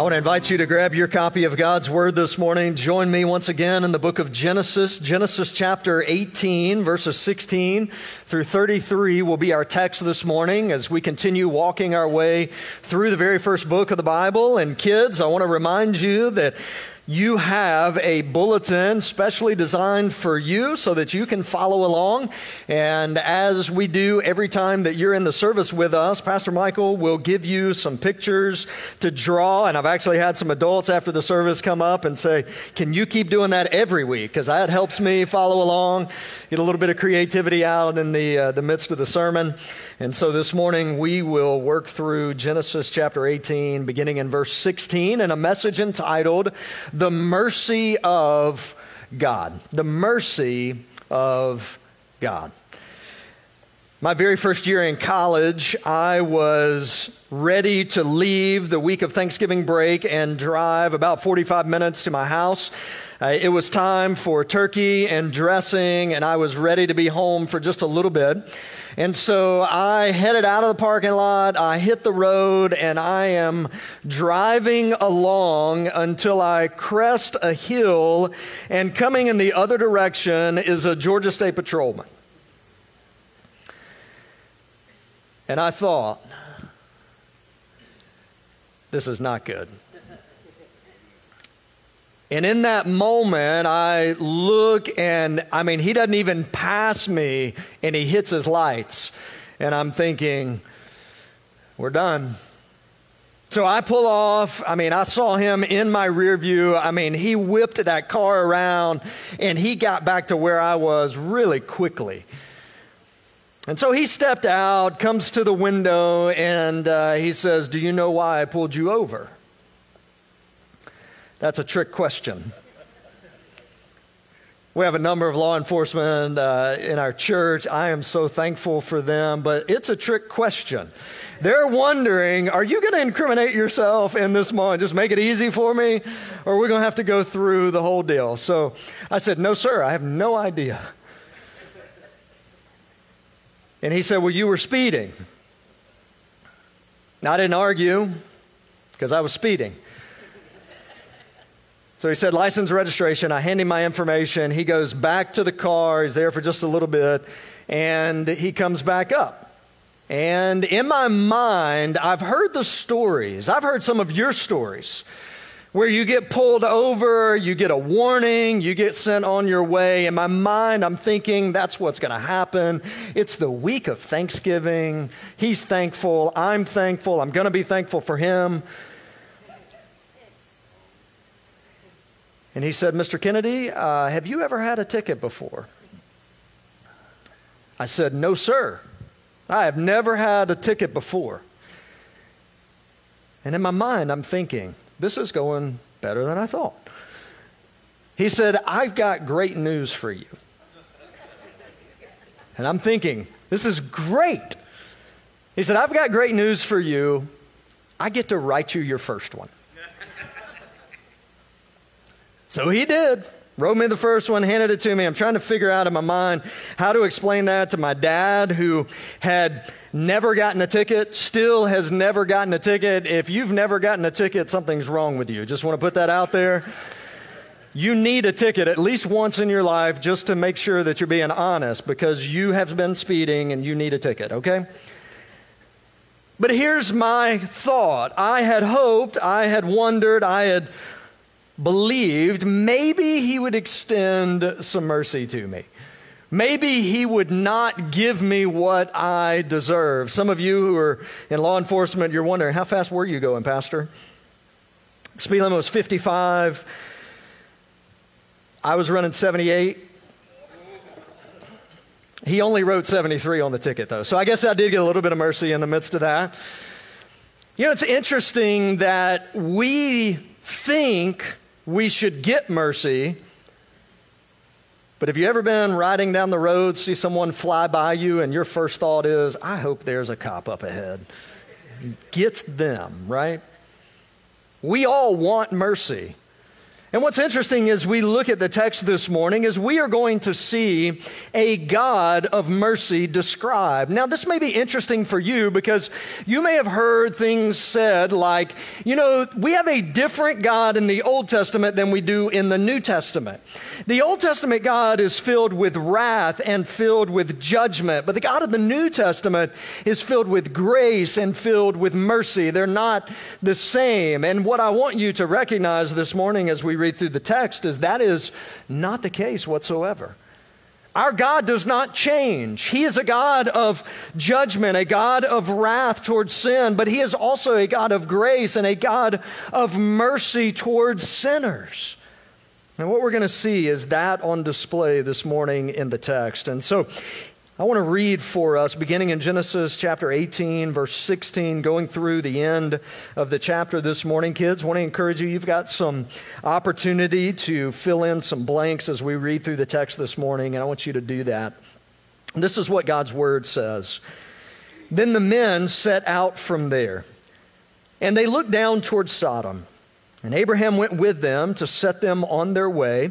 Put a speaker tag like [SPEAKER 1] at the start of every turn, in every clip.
[SPEAKER 1] I want to invite you to grab your copy of God's Word this morning. Join me once again in the book of Genesis. Genesis chapter 18, verses 16 through 33 will be our text this morning as we continue walking our way through the very first book of the Bible. And kids, I want to remind you that you have a bulletin specially designed for you so that you can follow along. And as we do every time that you're in the service with us, Pastor Michael will give you some pictures to draw. And I've actually had some adults after the service come up and say, Can you keep doing that every week? Because that helps me follow along, get a little bit of creativity out in the, uh, the midst of the sermon. And so this morning we will work through Genesis chapter 18, beginning in verse 16, and a message entitled, The Mercy of God. The Mercy of God. My very first year in college, I was ready to leave the week of Thanksgiving break and drive about 45 minutes to my house. Uh, it was time for turkey and dressing, and I was ready to be home for just a little bit. And so I headed out of the parking lot, I hit the road, and I am driving along until I crest a hill, and coming in the other direction is a Georgia State patrolman. And I thought, this is not good. And in that moment, I look and I mean, he doesn't even pass me and he hits his lights. And I'm thinking, we're done. So I pull off. I mean, I saw him in my rear view. I mean, he whipped that car around and he got back to where I was really quickly. And so he stepped out, comes to the window, and uh, he says, Do you know why I pulled you over? That's a trick question. We have a number of law enforcement uh, in our church. I am so thankful for them, but it's a trick question. They're wondering, are you going to incriminate yourself in this moment? Just make it easy for me? Or are we going to have to go through the whole deal? So I said, no, sir, I have no idea. And he said, well, you were speeding. Now, I didn't argue because I was speeding. So he said, license registration. I hand him my information. He goes back to the car. He's there for just a little bit. And he comes back up. And in my mind, I've heard the stories. I've heard some of your stories where you get pulled over, you get a warning, you get sent on your way. In my mind, I'm thinking that's what's going to happen. It's the week of Thanksgiving. He's thankful. I'm thankful. I'm going to be thankful for him. And he said, Mr. Kennedy, uh, have you ever had a ticket before? I said, No, sir. I have never had a ticket before. And in my mind, I'm thinking, this is going better than I thought. He said, I've got great news for you. And I'm thinking, this is great. He said, I've got great news for you. I get to write you your first one. So he did. Wrote me the first one, handed it to me. I'm trying to figure out in my mind how to explain that to my dad, who had never gotten a ticket, still has never gotten a ticket. If you've never gotten a ticket, something's wrong with you. Just want to put that out there. You need a ticket at least once in your life just to make sure that you're being honest because you have been speeding and you need a ticket, okay? But here's my thought. I had hoped, I had wondered, I had believed maybe he would extend some mercy to me. Maybe he would not give me what I deserve. Some of you who are in law enforcement, you're wondering, how fast were you going, Pastor? Speed limit was 55. I was running 78. He only wrote 73 on the ticket, though. So I guess I did get a little bit of mercy in the midst of that. You know, it's interesting that we think we should get mercy. But have you ever been riding down the road, see someone fly by you, and your first thought is, I hope there's a cop up ahead? Gets them, right? We all want mercy. And what's interesting as we look at the text this morning is we are going to see a God of mercy described. Now, this may be interesting for you because you may have heard things said like, you know, we have a different God in the Old Testament than we do in the New Testament. The Old Testament God is filled with wrath and filled with judgment, but the God of the New Testament is filled with grace and filled with mercy. They're not the same. And what I want you to recognize this morning as we read through the text is that is not the case whatsoever. Our God does not change. He is a God of judgment, a God of wrath towards sin, but He is also a God of grace and a God of mercy towards sinners. And what we're going to see is that on display this morning in the text. And so I want to read for us, beginning in Genesis chapter 18, verse 16, going through the end of the chapter this morning. Kids, I want to encourage you, you've got some opportunity to fill in some blanks as we read through the text this morning, and I want you to do that. This is what God's word says. Then the men set out from there, and they looked down towards Sodom. And Abraham went with them to set them on their way.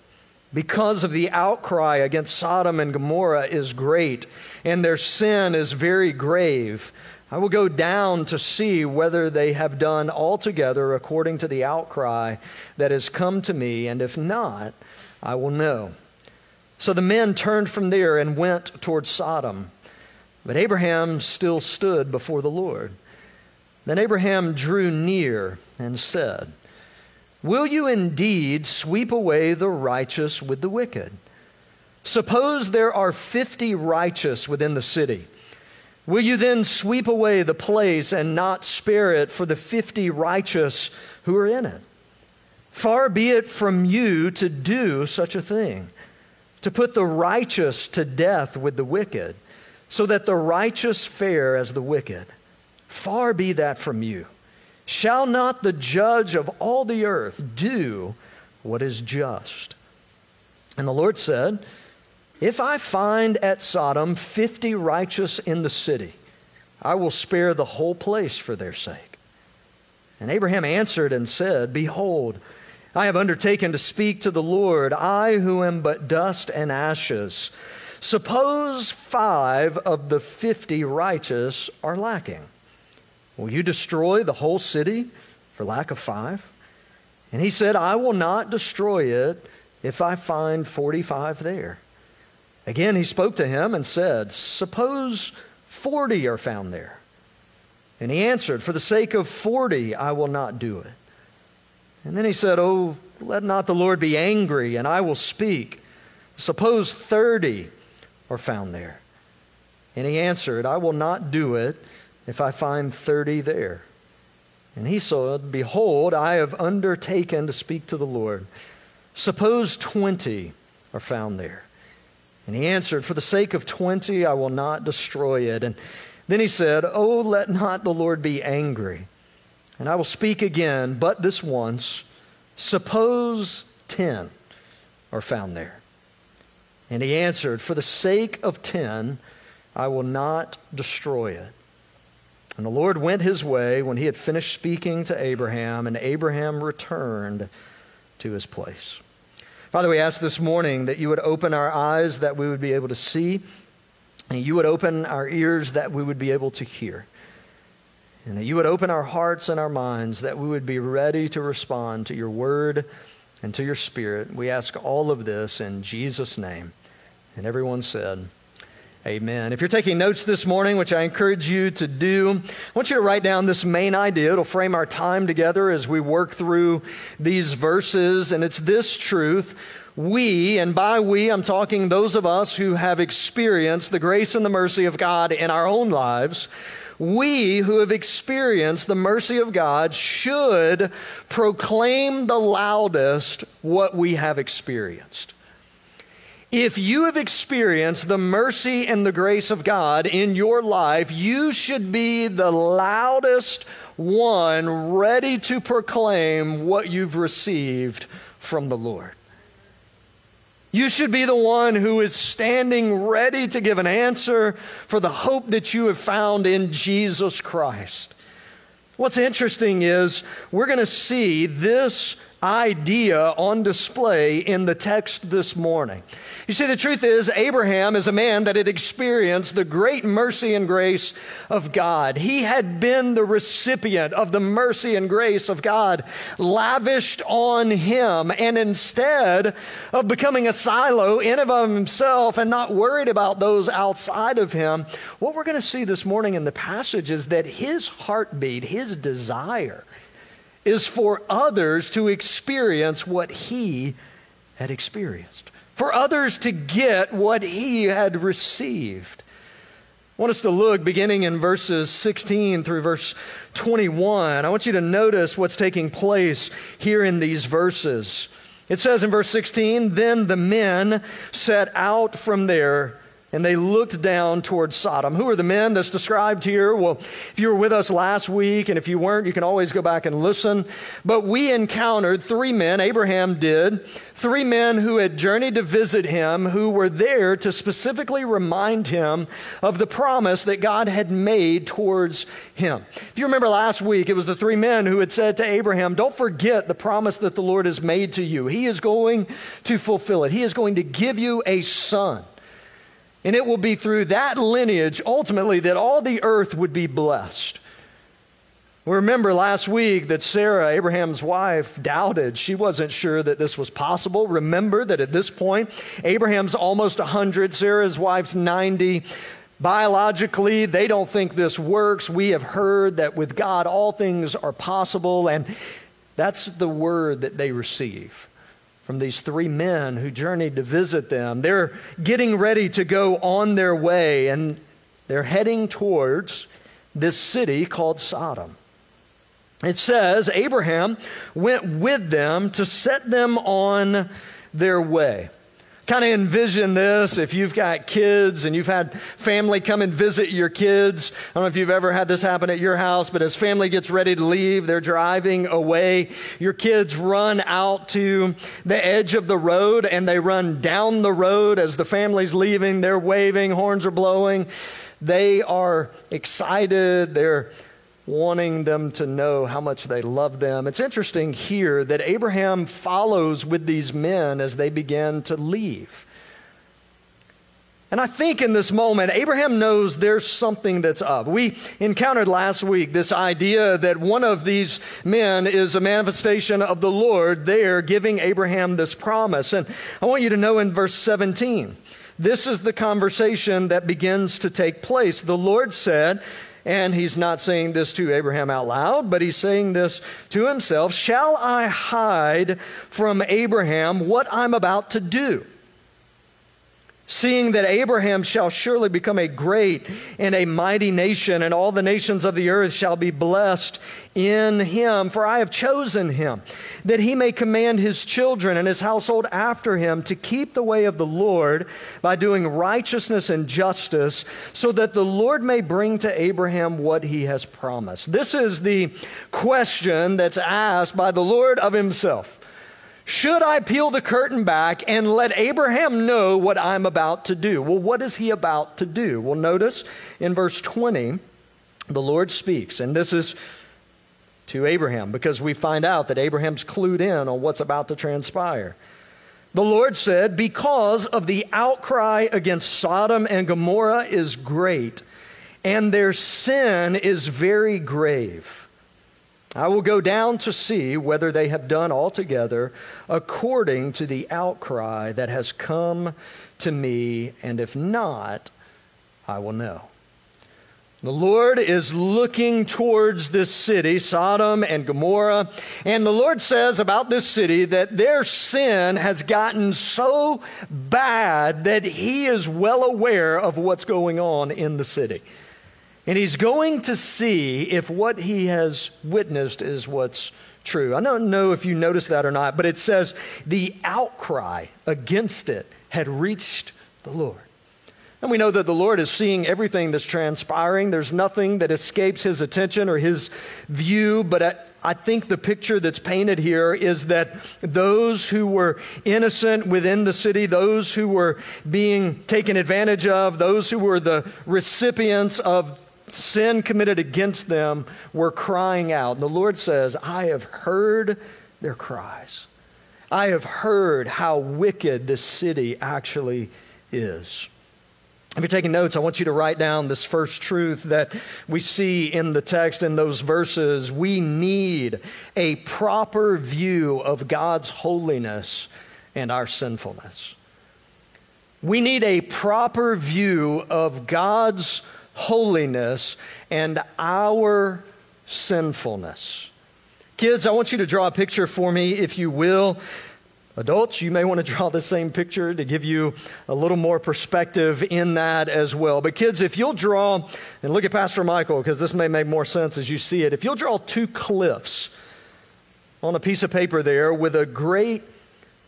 [SPEAKER 1] because of the outcry against Sodom and Gomorrah is great, and their sin is very grave. I will go down to see whether they have done altogether according to the outcry that has come to me, and if not, I will know. So the men turned from there and went toward Sodom. But Abraham still stood before the Lord. Then Abraham drew near and said, Will you indeed sweep away the righteous with the wicked? Suppose there are 50 righteous within the city. Will you then sweep away the place and not spare it for the 50 righteous who are in it? Far be it from you to do such a thing, to put the righteous to death with the wicked, so that the righteous fare as the wicked. Far be that from you. Shall not the judge of all the earth do what is just? And the Lord said, If I find at Sodom fifty righteous in the city, I will spare the whole place for their sake. And Abraham answered and said, Behold, I have undertaken to speak to the Lord, I who am but dust and ashes. Suppose five of the fifty righteous are lacking. Will you destroy the whole city for lack of five? And he said, I will not destroy it if I find 45 there. Again, he spoke to him and said, Suppose 40 are found there. And he answered, For the sake of 40, I will not do it. And then he said, Oh, let not the Lord be angry, and I will speak. Suppose 30 are found there. And he answered, I will not do it if I find 30 there? And he said, Behold, I have undertaken to speak to the Lord. Suppose 20 are found there. And he answered, For the sake of 20, I will not destroy it. And then he said, Oh, let not the Lord be angry. And I will speak again, but this once. Suppose 10 are found there. And he answered, For the sake of 10, I will not destroy it. And the Lord went his way when he had finished speaking to Abraham, and Abraham returned to his place. Father, we ask this morning that you would open our eyes that we would be able to see, and you would open our ears that we would be able to hear, and that you would open our hearts and our minds that we would be ready to respond to your word and to your spirit. We ask all of this in Jesus' name. And everyone said, Amen. If you're taking notes this morning, which I encourage you to do, I want you to write down this main idea. It'll frame our time together as we work through these verses. And it's this truth. We, and by we, I'm talking those of us who have experienced the grace and the mercy of God in our own lives. we who have experienced the mercy of God should proclaim the loudest what we have experienced. If you have experienced the mercy and the grace of God in your life, you should be the loudest one ready to proclaim what you've received from the Lord. You should be the one who is standing ready to give an answer for the hope that you have found in Jesus Christ. What's interesting is we're going to see this idea on display in the text this morning. You see, the truth is, Abraham is a man that had experienced the great mercy and grace of God. He had been the recipient of the mercy and grace of God lavished on him. And instead of becoming a silo in and of himself and not worried about those outside of him, what we're going to see this morning in the passage is that his heartbeat, his desire, is for others to experience what he had experienced, for others to get what he had received. I want us to look beginning in verses 16 through verse 21. I want you to notice what's taking place here in these verses. It says in verse 16, Then the men set out from there and they looked down towards Sodom. Who are the men that's described here? Well, if you were with us last week, and if you weren't, you can always go back and listen. But we encountered three men, Abraham did, three men who had journeyed to visit him, who were there to specifically remind him of the promise that God had made towards him. If you remember last week, it was the three men who had said to Abraham, Don't forget the promise that the Lord has made to you. He is going to fulfill it, He is going to give you a son. And it will be through that lineage, ultimately, that all the earth would be blessed. We remember last week that Sarah, Abraham's wife, doubted. She wasn't sure that this was possible. Remember that at this point, Abraham's almost 100, Sarah's wife's 90. Biologically, they don't think this works. We have heard that with God, all things are possible, and that's the word that they receive from these three men who journeyed to visit them. They're getting ready to go on their way, and they're heading towards this city called Sodom. It says Abraham went with them to set them on their way kind of envision this if you've got kids and you've had family come and visit your kids. I don't know if you've ever had this happen at your house, but as family gets ready to leave, they're driving away. Your kids run out to the edge of the road and they run down the road as the family's leaving. They're waving, horns are blowing. They are excited. They're wanting them to know how much they love them. It's interesting here that Abraham follows with these men as they begin to leave. And I think in this moment, Abraham knows there's something that's up. We encountered last week this idea that one of these men is a manifestation of the Lord there giving Abraham this promise. And I want you to know in verse 17, this is the conversation that begins to take place. The Lord said, and he's not saying this to Abraham out loud, but he's saying this to himself Shall I hide from Abraham what I'm about to do? Seeing that Abraham shall surely become a great and a mighty nation, and all the nations of the earth shall be blessed in him. For I have chosen him, that he may command his children and his household after him to keep the way of the Lord by doing righteousness and justice, so that the Lord may bring to Abraham what he has promised. This is the question that's asked by the Lord of himself. Should I peel the curtain back and let Abraham know what I'm about to do? Well, what is he about to do? Well, notice in verse 20, the Lord speaks, and this is to Abraham because we find out that Abraham's clued in on what's about to transpire. The Lord said, Because of the outcry against Sodom and Gomorrah is great, and their sin is very grave. I will go down to see whether they have done altogether according to the outcry that has come to me, and if not, I will know. The Lord is looking towards this city, Sodom and Gomorrah, and the Lord says about this city that their sin has gotten so bad that He is well aware of what's going on in the city. And he's going to see if what he has witnessed is what's true. I don't know if you noticed that or not, but it says the outcry against it had reached the Lord. And we know that the Lord is seeing everything that's transpiring. There's nothing that escapes his attention or his view, but I think the picture that's painted here is that those who were innocent within the city, those who were being taken advantage of, those who were the recipients of sin committed against them, were crying out. And the Lord says, I have heard their cries. I have heard how wicked this city actually is. If you're taking notes, I want you to write down this first truth that we see in the text in those verses. We need a proper view of God's holiness and our sinfulness. We need a proper view of God's holiness and our sinfulness. Kids, I want you to draw a picture for me, if you will, Adults, you may want to draw the same picture to give you a little more perspective in that as well. But, kids, if you'll draw, and look at Pastor Michael, because this may make more sense as you see it. If you'll draw two cliffs on a piece of paper there with a great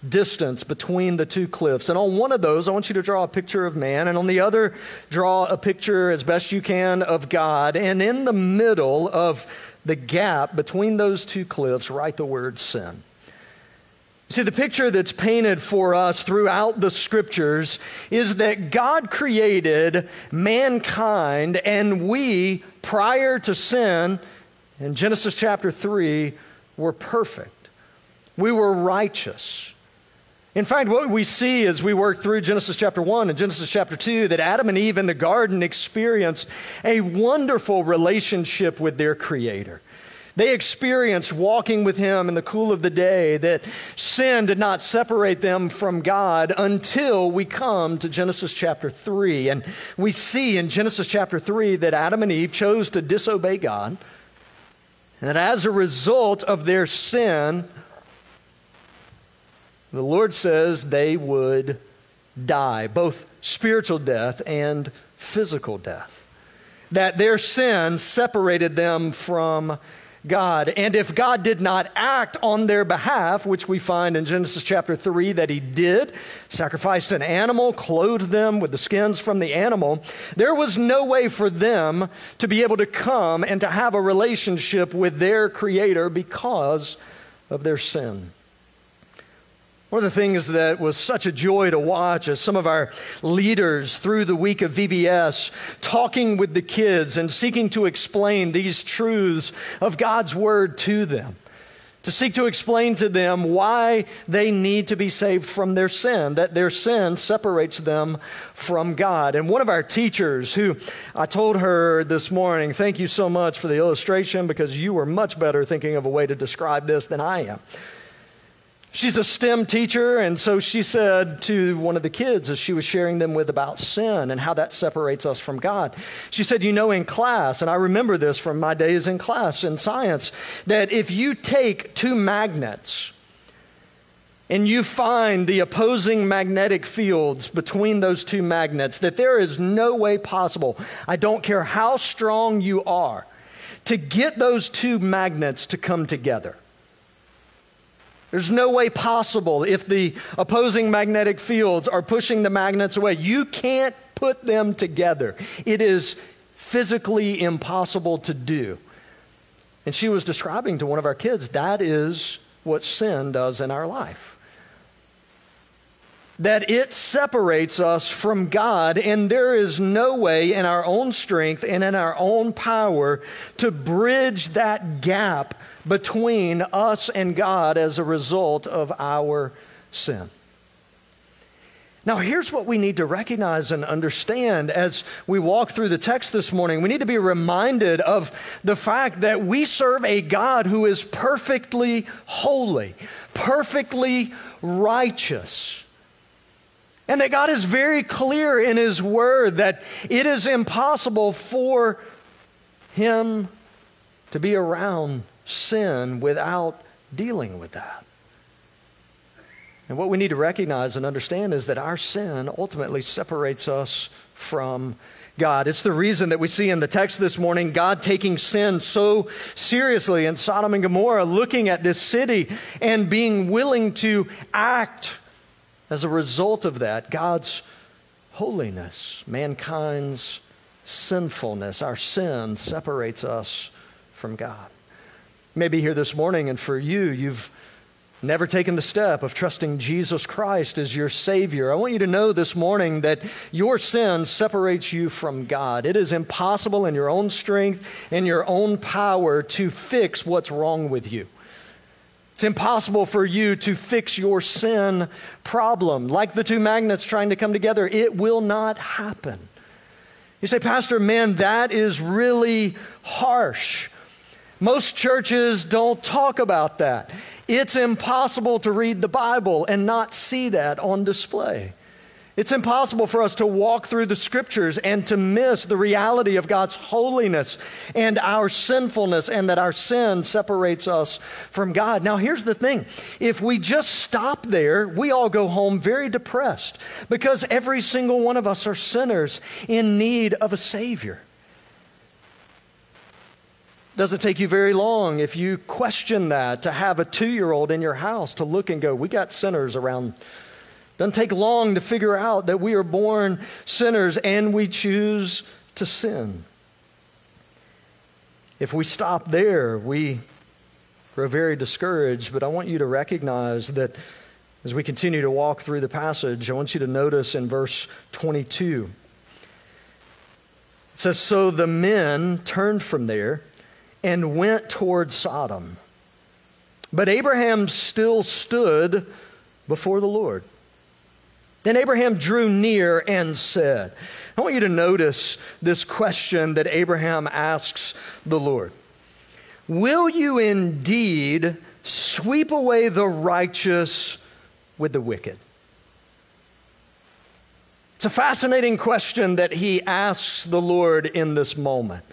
[SPEAKER 1] distance between the two cliffs. And on one of those, I want you to draw a picture of man, and on the other, draw a picture as best you can of God. And in the middle of the gap between those two cliffs, write the word sin. See, the picture that's painted for us throughout the scriptures is that God created mankind, and we, prior to sin, in Genesis chapter 3, were perfect. We were righteous. In fact, what we see as we work through Genesis chapter 1 and Genesis chapter 2 that Adam and Eve in the garden experienced a wonderful relationship with their Creator. They experienced walking with Him in the cool of the day, that sin did not separate them from God until we come to Genesis chapter 3. And we see in Genesis chapter 3 that Adam and Eve chose to disobey God, and that as a result of their sin, the Lord says they would die, both spiritual death and physical death. That their sin separated them from God. And if God did not act on their behalf, which we find in Genesis chapter 3 that he did, sacrificed an animal, clothed them with the skins from the animal, there was no way for them to be able to come and to have a relationship with their Creator because of their sin. One of the things that was such a joy to watch is some of our leaders through the week of VBS talking with the kids and seeking to explain these truths of God's Word to them. To seek to explain to them why they need to be saved from their sin, that their sin separates them from God. And one of our teachers, who I told her this morning, thank you so much for the illustration because you were much better thinking of a way to describe this than I am. She's a STEM teacher, and so she said to one of the kids as she was sharing them with about sin and how that separates us from God. She said, You know, in class, and I remember this from my days in class in science, that if you take two magnets and you find the opposing magnetic fields between those two magnets, that there is no way possible, I don't care how strong you are, to get those two magnets to come together. There's no way possible if the opposing magnetic fields are pushing the magnets away. You can't put them together. It is physically impossible to do. And she was describing to one of our kids that is what sin does in our life. That it separates us from God, and there is no way in our own strength and in our own power to bridge that gap between us and God as a result of our sin. Now, here's what we need to recognize and understand as we walk through the text this morning. We need to be reminded of the fact that we serve a God who is perfectly holy, perfectly righteous. And that God is very clear in His Word that it is impossible for Him to be around sin without dealing with that. And what we need to recognize and understand is that our sin ultimately separates us from God. It's the reason that we see in the text this morning God taking sin so seriously in Sodom and Gomorrah, looking at this city and being willing to act as a result of that. God's holiness, mankind's sinfulness, our sin separates us from God. You may be here this morning, and for you, you've never taken the step of trusting Jesus Christ as your Savior, I want you to know this morning that your sin separates you from God. It is impossible in your own strength and your own power to fix what's wrong with you. It's impossible for you to fix your sin problem. Like the two magnets trying to come together, it will not happen. You say, Pastor, man, that is really harsh. Most churches don't talk about that. It's impossible to read the Bible and not see that on display. It's impossible for us to walk through the scriptures and to miss the reality of God's holiness and our sinfulness and that our sin separates us from God. Now, here's the thing if we just stop there, we all go home very depressed because every single one of us are sinners in need of a Savior. Doesn't take you very long if you question that to have a two year old in your house to look and go, We got sinners around. Doesn't take long to figure out that we are born sinners and we choose to sin. If we stop there, we grow very discouraged. But I want you to recognize that as we continue to walk through the passage, I want you to notice in verse 22. It says, So the men turned from there and went toward Sodom. But Abraham still stood before the Lord. Then Abraham drew near and said, I want you to notice this question that Abraham asks the Lord Will you indeed sweep away the righteous with the wicked? It's a fascinating question that he asks the Lord in this moment.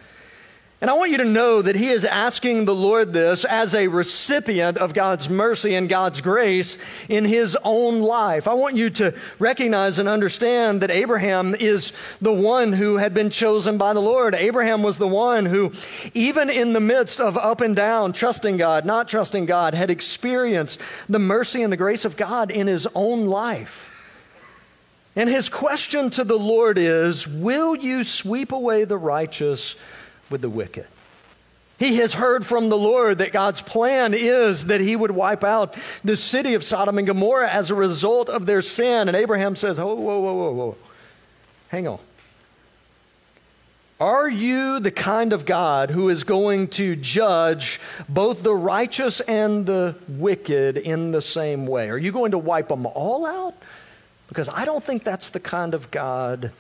[SPEAKER 1] And I want you to know that he is asking the Lord this as a recipient of God's mercy and God's grace in his own life. I want you to recognize and understand that Abraham is the one who had been chosen by the Lord. Abraham was the one who, even in the midst of up and down, trusting God, not trusting God, had experienced the mercy and the grace of God in his own life. And his question to the Lord is Will you sweep away the righteous? With the wicked. He has heard from the Lord that God's plan is that he would wipe out the city of Sodom and Gomorrah as a result of their sin. And Abraham says, Whoa, whoa, whoa, whoa, whoa. Hang on. Are you the kind of God who is going to judge both the righteous and the wicked in the same way? Are you going to wipe them all out? Because I don't think that's the kind of God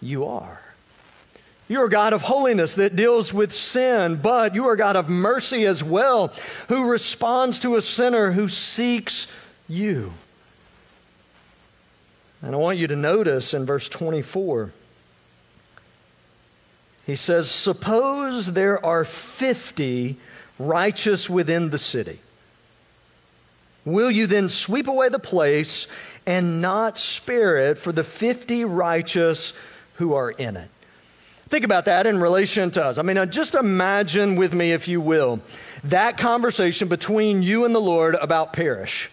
[SPEAKER 1] you are. You are God of holiness that deals with sin, but you are God of mercy as well, who responds to a sinner who seeks you. And I want you to notice in verse 24, he says, Suppose there are 50 righteous within the city. Will you then sweep away the place and not spare it for the 50 righteous who are in it? Think about that in relation to us. I mean, just imagine with me, if you will, that conversation between you and the Lord about Parrish.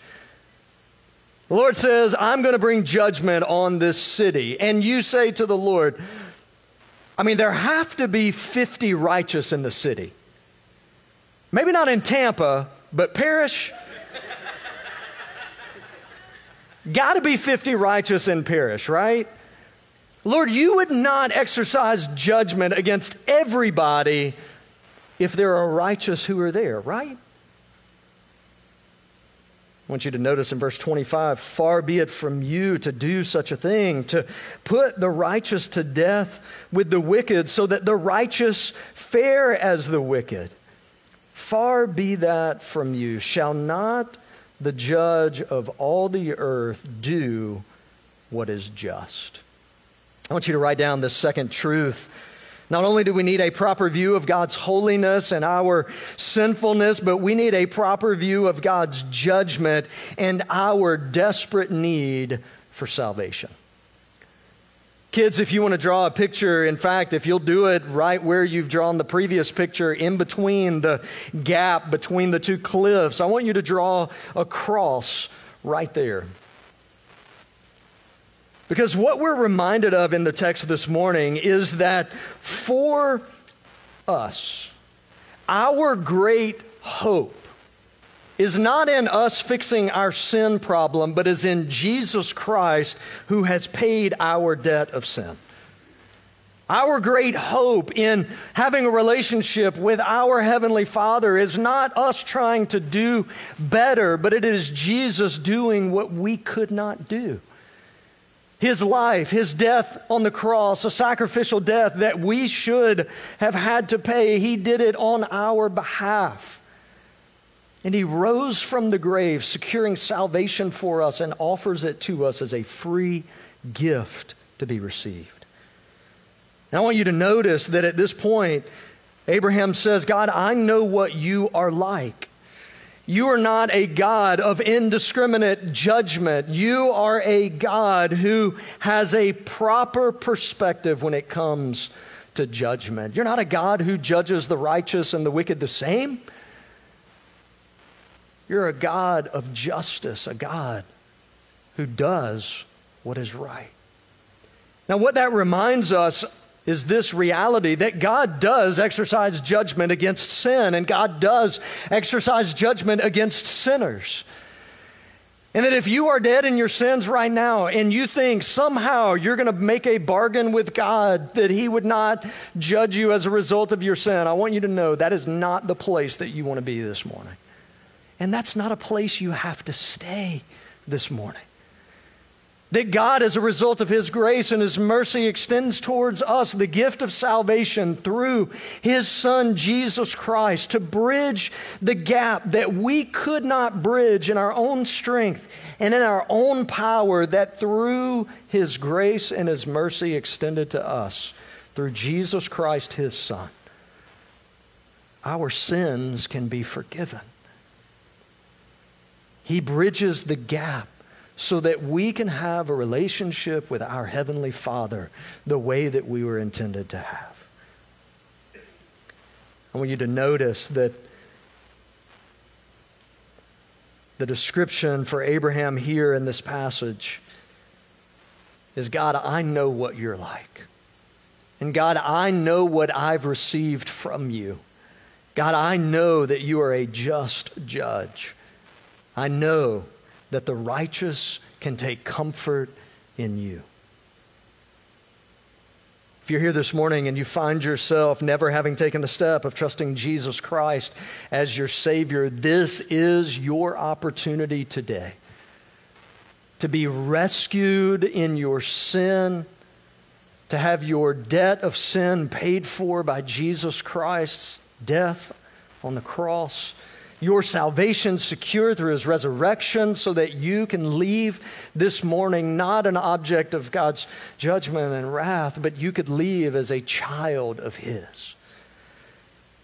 [SPEAKER 1] The Lord says, I'm going to bring judgment on this city. And you say to the Lord, I mean, there have to be 50 righteous in the city. Maybe not in Tampa, but Parrish. Got to be 50 righteous in Parrish, right? Lord, you would not exercise judgment against everybody if there are righteous who are there, right? I want you to notice in verse 25 far be it from you to do such a thing, to put the righteous to death with the wicked, so that the righteous fare as the wicked. Far be that from you. Shall not the judge of all the earth do what is just? I want you to write down this second truth. Not only do we need a proper view of God's holiness and our sinfulness, but we need a proper view of God's judgment and our desperate need for salvation. Kids, if you want to draw a picture, in fact, if you'll do it right where you've drawn the previous picture, in between the gap between the two cliffs, I want you to draw a cross right there. Because what we're reminded of in the text this morning is that for us, our great hope is not in us fixing our sin problem, but is in Jesus Christ who has paid our debt of sin. Our great hope in having a relationship with our Heavenly Father is not us trying to do better, but it is Jesus doing what we could not do. His life, His death on the cross, a sacrificial death that we should have had to pay, He did it on our behalf. And he rose from the grave, securing salvation for us, and offers it to us as a free gift to be received. I want you to notice that at this point, Abraham says, God, I know what you are like. You are not a God of indiscriminate judgment. You are a God who has a proper perspective when it comes to judgment. You're not a God who judges the righteous and the wicked the same. You're a God of justice, a God who does what is right. Now, what that reminds us is this reality that God does exercise judgment against sin, and God does exercise judgment against sinners. And that if you are dead in your sins right now and you think somehow you're going to make a bargain with God that He would not judge you as a result of your sin, I want you to know that is not the place that you want to be this morning. And that's not a place you have to stay this morning. That God, as a result of His grace and His mercy, extends towards us the gift of salvation through His Son, Jesus Christ, to bridge the gap that we could not bridge in our own strength and in our own power, that through His grace and His mercy extended to us through Jesus Christ, His Son, our sins can be forgiven. He bridges the gap so that we can have a relationship with our Heavenly Father the way that we were intended to have. I want you to notice that the description for Abraham here in this passage is God, I know what you're like. And God, I know what I've received from you. God, I know that you are a just judge. I know that the righteous can take comfort in you. If you're here this morning and you find yourself never having taken the step of trusting Jesus Christ as your Savior, this is your opportunity today to be rescued in your sin, to have your debt of sin paid for by Jesus Christ's death on the cross your salvation secure through his resurrection so that you can leave this morning not an object of God's judgment and wrath, but you could leave as a child of his.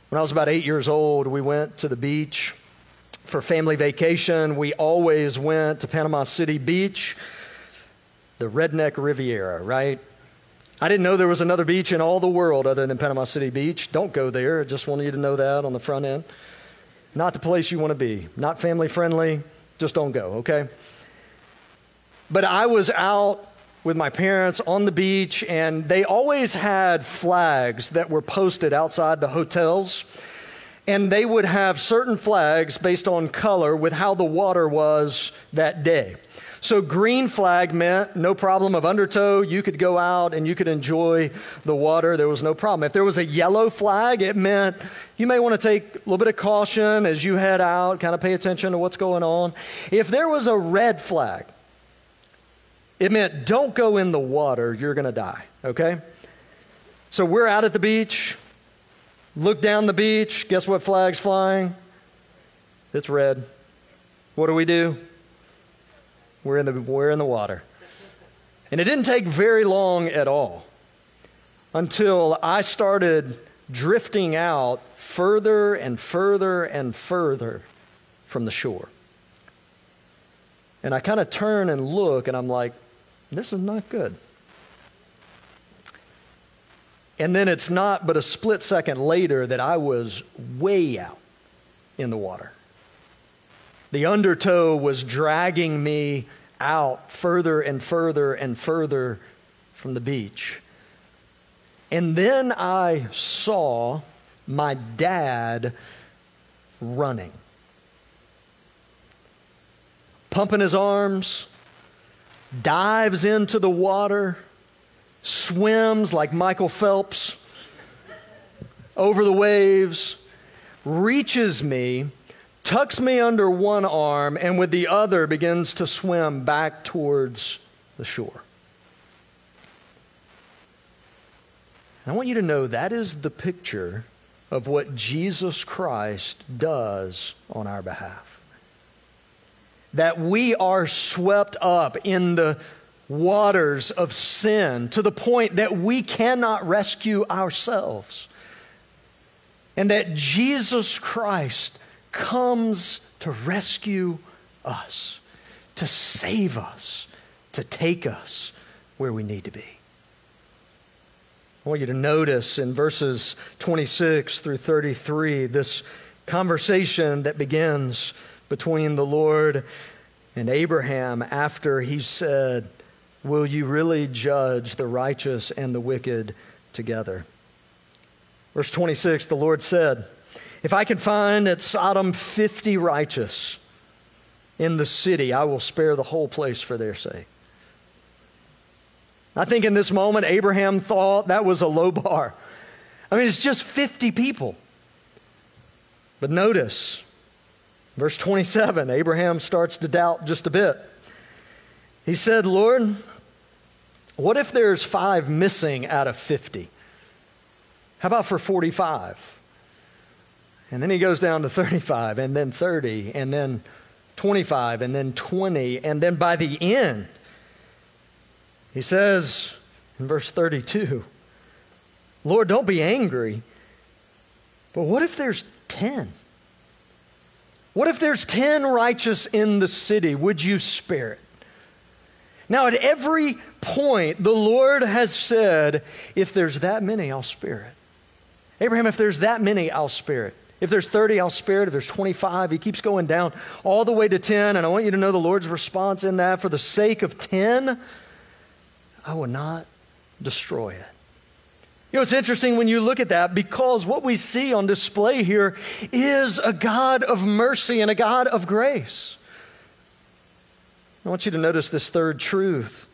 [SPEAKER 1] When I was about eight years old, we went to the beach for family vacation. We always went to Panama City Beach, the Redneck Riviera, right? I didn't know there was another beach in all the world other than Panama City Beach. Don't go there. I just wanted you to know that on the front end. Not the place you want to be. Not family friendly. Just don't go, okay? But I was out with my parents on the beach, and they always had flags that were posted outside the hotels. And they would have certain flags based on color with how the water was that day. So, green flag meant no problem of undertow. You could go out and you could enjoy the water. There was no problem. If there was a yellow flag, it meant you may want to take a little bit of caution as you head out, kind of pay attention to what's going on. If there was a red flag, it meant don't go in the water, you're going to die, okay? So, we're out at the beach, look down the beach, guess what flag's flying? It's red. What do we do? We're in the, we're in the water. And it didn't take very long at all until I started drifting out further and further and further from the shore. And I kind of turn and look, and I'm like, this is not good. And then it's not but a split second later that I was way out in the water. The undertow was dragging me out further and further and further from the beach. And then I saw my dad running, pumping his arms, dives into the water, swims like Michael Phelps over the waves, reaches me, tucks me under one arm, and with the other begins to swim back towards the shore. I want you to know that is the picture of what Jesus Christ does on our behalf. That we are swept up in the waters of sin to the point that we cannot rescue ourselves. And that Jesus Christ comes to rescue us, to save us, to take us where we need to be. I want you to notice in verses 26 through 33 this conversation that begins between the Lord and Abraham after he said, Will you really judge the righteous and the wicked together? Verse 26 the Lord said, If I can find at Sodom 50 righteous in the city, I will spare the whole place for their sake. I think in this moment, Abraham thought that was a low bar. I mean, it's just 50 people. But notice, verse 27, Abraham starts to doubt just a bit. He said, Lord, what if there's five missing out of 50? How about for 45? And then he goes down to 35, and then 30, and then 25, and then 20, and then by the end, he says in verse 32, Lord, don't be angry, but what if there's 10? What if there's 10 righteous in the city? Would you spare it? Now, at every point, the Lord has said, if there's that many, I'll spare it. Abraham, if there's that many, I'll spare it. If there's 30, I'll spare it. If there's 25, he keeps going down all the way to 10. And I want you to know the Lord's response in that for the sake of 10, I will not destroy it. You know, it's interesting when you look at that because what we see on display here is a God of mercy and a God of grace. I want you to notice this third truth.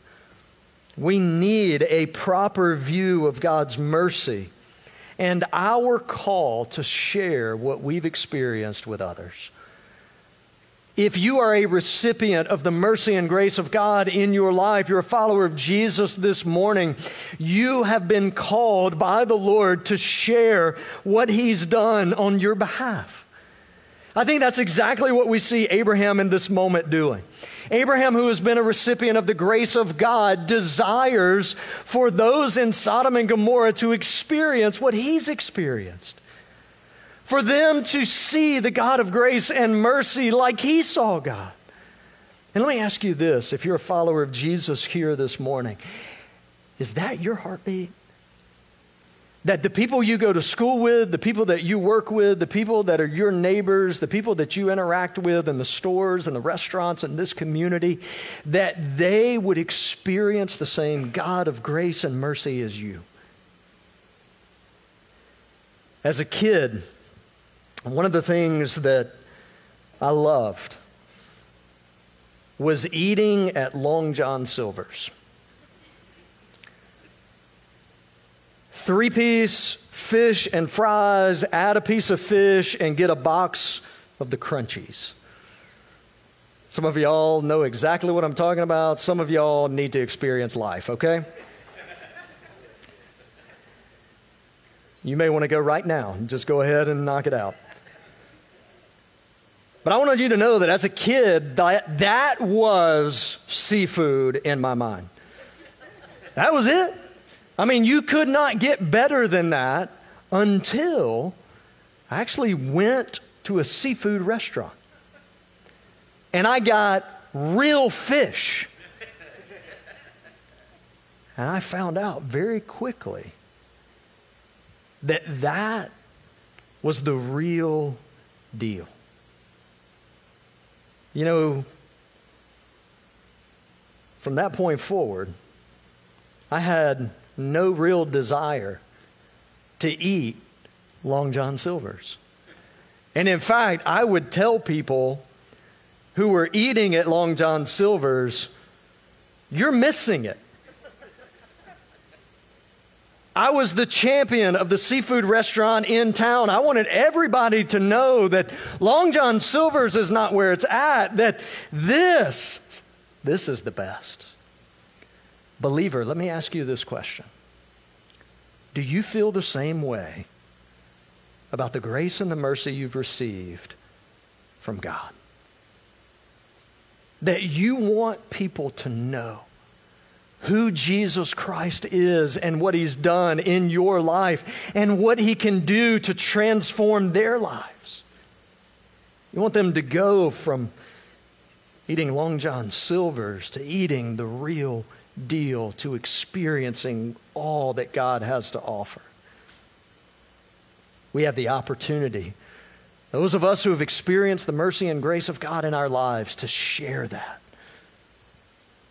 [SPEAKER 1] We need a proper view of God's mercy and our call to share what we've experienced with others. If you are a recipient of the mercy and grace of God in your life, you're a follower of Jesus this morning, you have been called by the Lord to share what He's done on your behalf. I think that's exactly what we see Abraham in this moment doing. Abraham, who has been a recipient of the grace of God, desires for those in Sodom and Gomorrah to experience what he's experienced for them to see the God of grace and mercy like he saw God. And let me ask you this if you're a follower of Jesus here this morning, is that your heartbeat? That the people you go to school with, the people that you work with, the people that are your neighbors, the people that you interact with in the stores and the restaurants in this community, that they would experience the same God of grace and mercy as you. As a kid, one of the things that I loved was eating at Long John Silver's. Three piece fish and fries, add a piece of fish, and get a box of the crunchies. Some of y'all know exactly what I'm talking about. Some of y'all need to experience life, okay? You may want to go right now. Just go ahead and knock it out. But I wanted you to know that as a kid, that, that was seafood in my mind. That was it. I mean, you could not get better than that until I actually went to a seafood restaurant. And I got real fish. And I found out very quickly that that was the real deal. You know, from that point forward, I had no real desire to eat Long John Silver's. And in fact, I would tell people who were eating at Long John Silver's, you're missing it. I was the champion of the seafood restaurant in town. I wanted everybody to know that Long John Silver's is not where it's at, that this, this is the best. Believer, let me ask you this question Do you feel the same way about the grace and the mercy you've received from God? That you want people to know who Jesus Christ is and what he's done in your life and what he can do to transform their lives. You want them to go from eating Long John Silvers to eating the real deal to experiencing all that God has to offer. We have the opportunity, those of us who have experienced the mercy and grace of God in our lives, to share that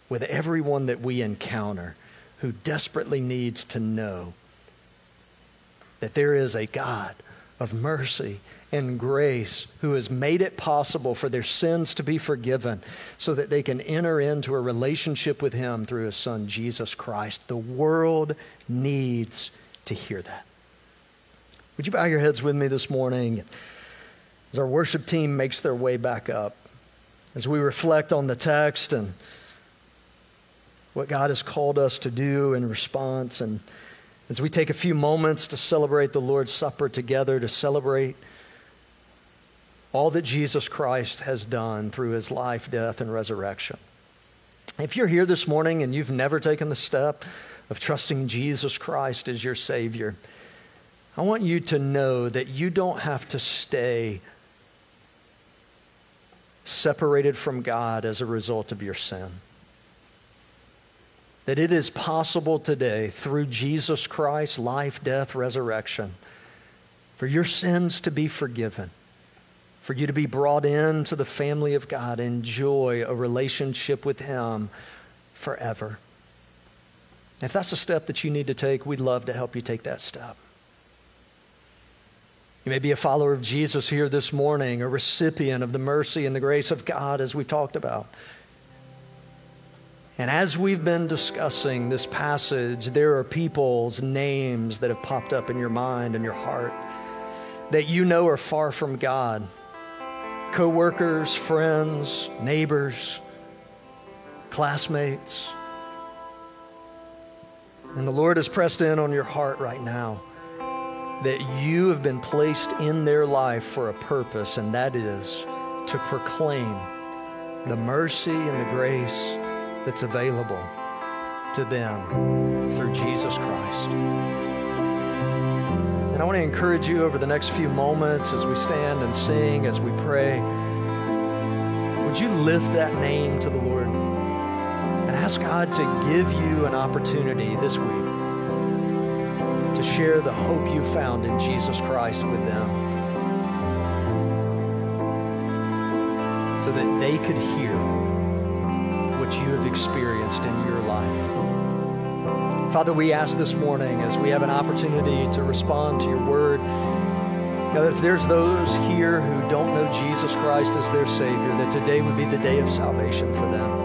[SPEAKER 1] with everyone that we encounter who desperately needs to know that there is a God of mercy and grace who has made it possible for their sins to be forgiven so that they can enter into a relationship with Him through His Son, Jesus Christ. The world needs to hear that. Would you bow your heads with me this morning as our worship team makes their way back up? As we reflect on the text and what God has called us to do in response. And as we take a few moments to celebrate the Lord's Supper together, to celebrate all that Jesus Christ has done through his life, death, and resurrection. If you're here this morning and you've never taken the step of trusting Jesus Christ as your Savior, I want you to know that you don't have to stay separated from God as a result of your sin that it is possible today through Jesus Christ, life, death, resurrection, for your sins to be forgiven, for you to be brought into the family of God, enjoy a relationship with Him forever. If that's a step that you need to take, we'd love to help you take that step. You may be a follower of Jesus here this morning, a recipient of the mercy and the grace of God, as we talked about. And as we've been discussing this passage, there are people's names that have popped up in your mind and your heart that you know are far from God coworkers, friends, neighbors, classmates. And the Lord has pressed in on your heart right now that you have been placed in their life for a purpose, and that is to proclaim the mercy and the grace that's available to them through Jesus Christ. And I want to encourage you over the next few moments as we stand and sing, as we pray, would you lift that name to the Lord and ask God to give you an opportunity this week to share the hope you found in Jesus Christ with them so that they could hear you have experienced in your life. Father, we ask this morning as we have an opportunity to respond to your word. God, if there's those here who don't know Jesus Christ as their Savior, that today would be the day of salvation for them.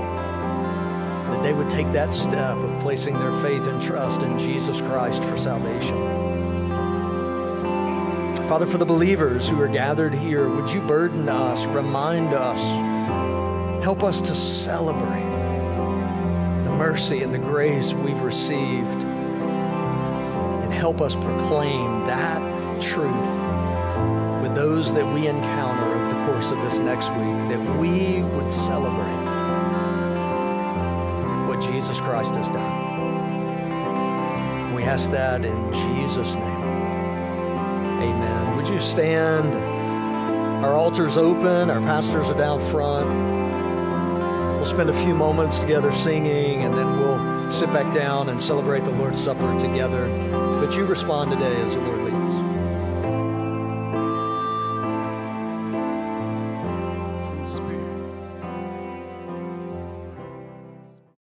[SPEAKER 1] That they would take that step of placing their faith and trust in Jesus Christ for salvation. Father, for the believers who are gathered here, would you burden us, remind us, help us to celebrate mercy and the grace we've received. And help us proclaim that truth with those that we encounter over the course of this next week, that we would celebrate what Jesus Christ has done. We ask that in Jesus' name. Amen. Would you stand? Our altar's open, our pastors are down front. Spend a few moments together singing, and then we'll sit back down and celebrate the Lord's Supper together. But you respond today as the Lord leads.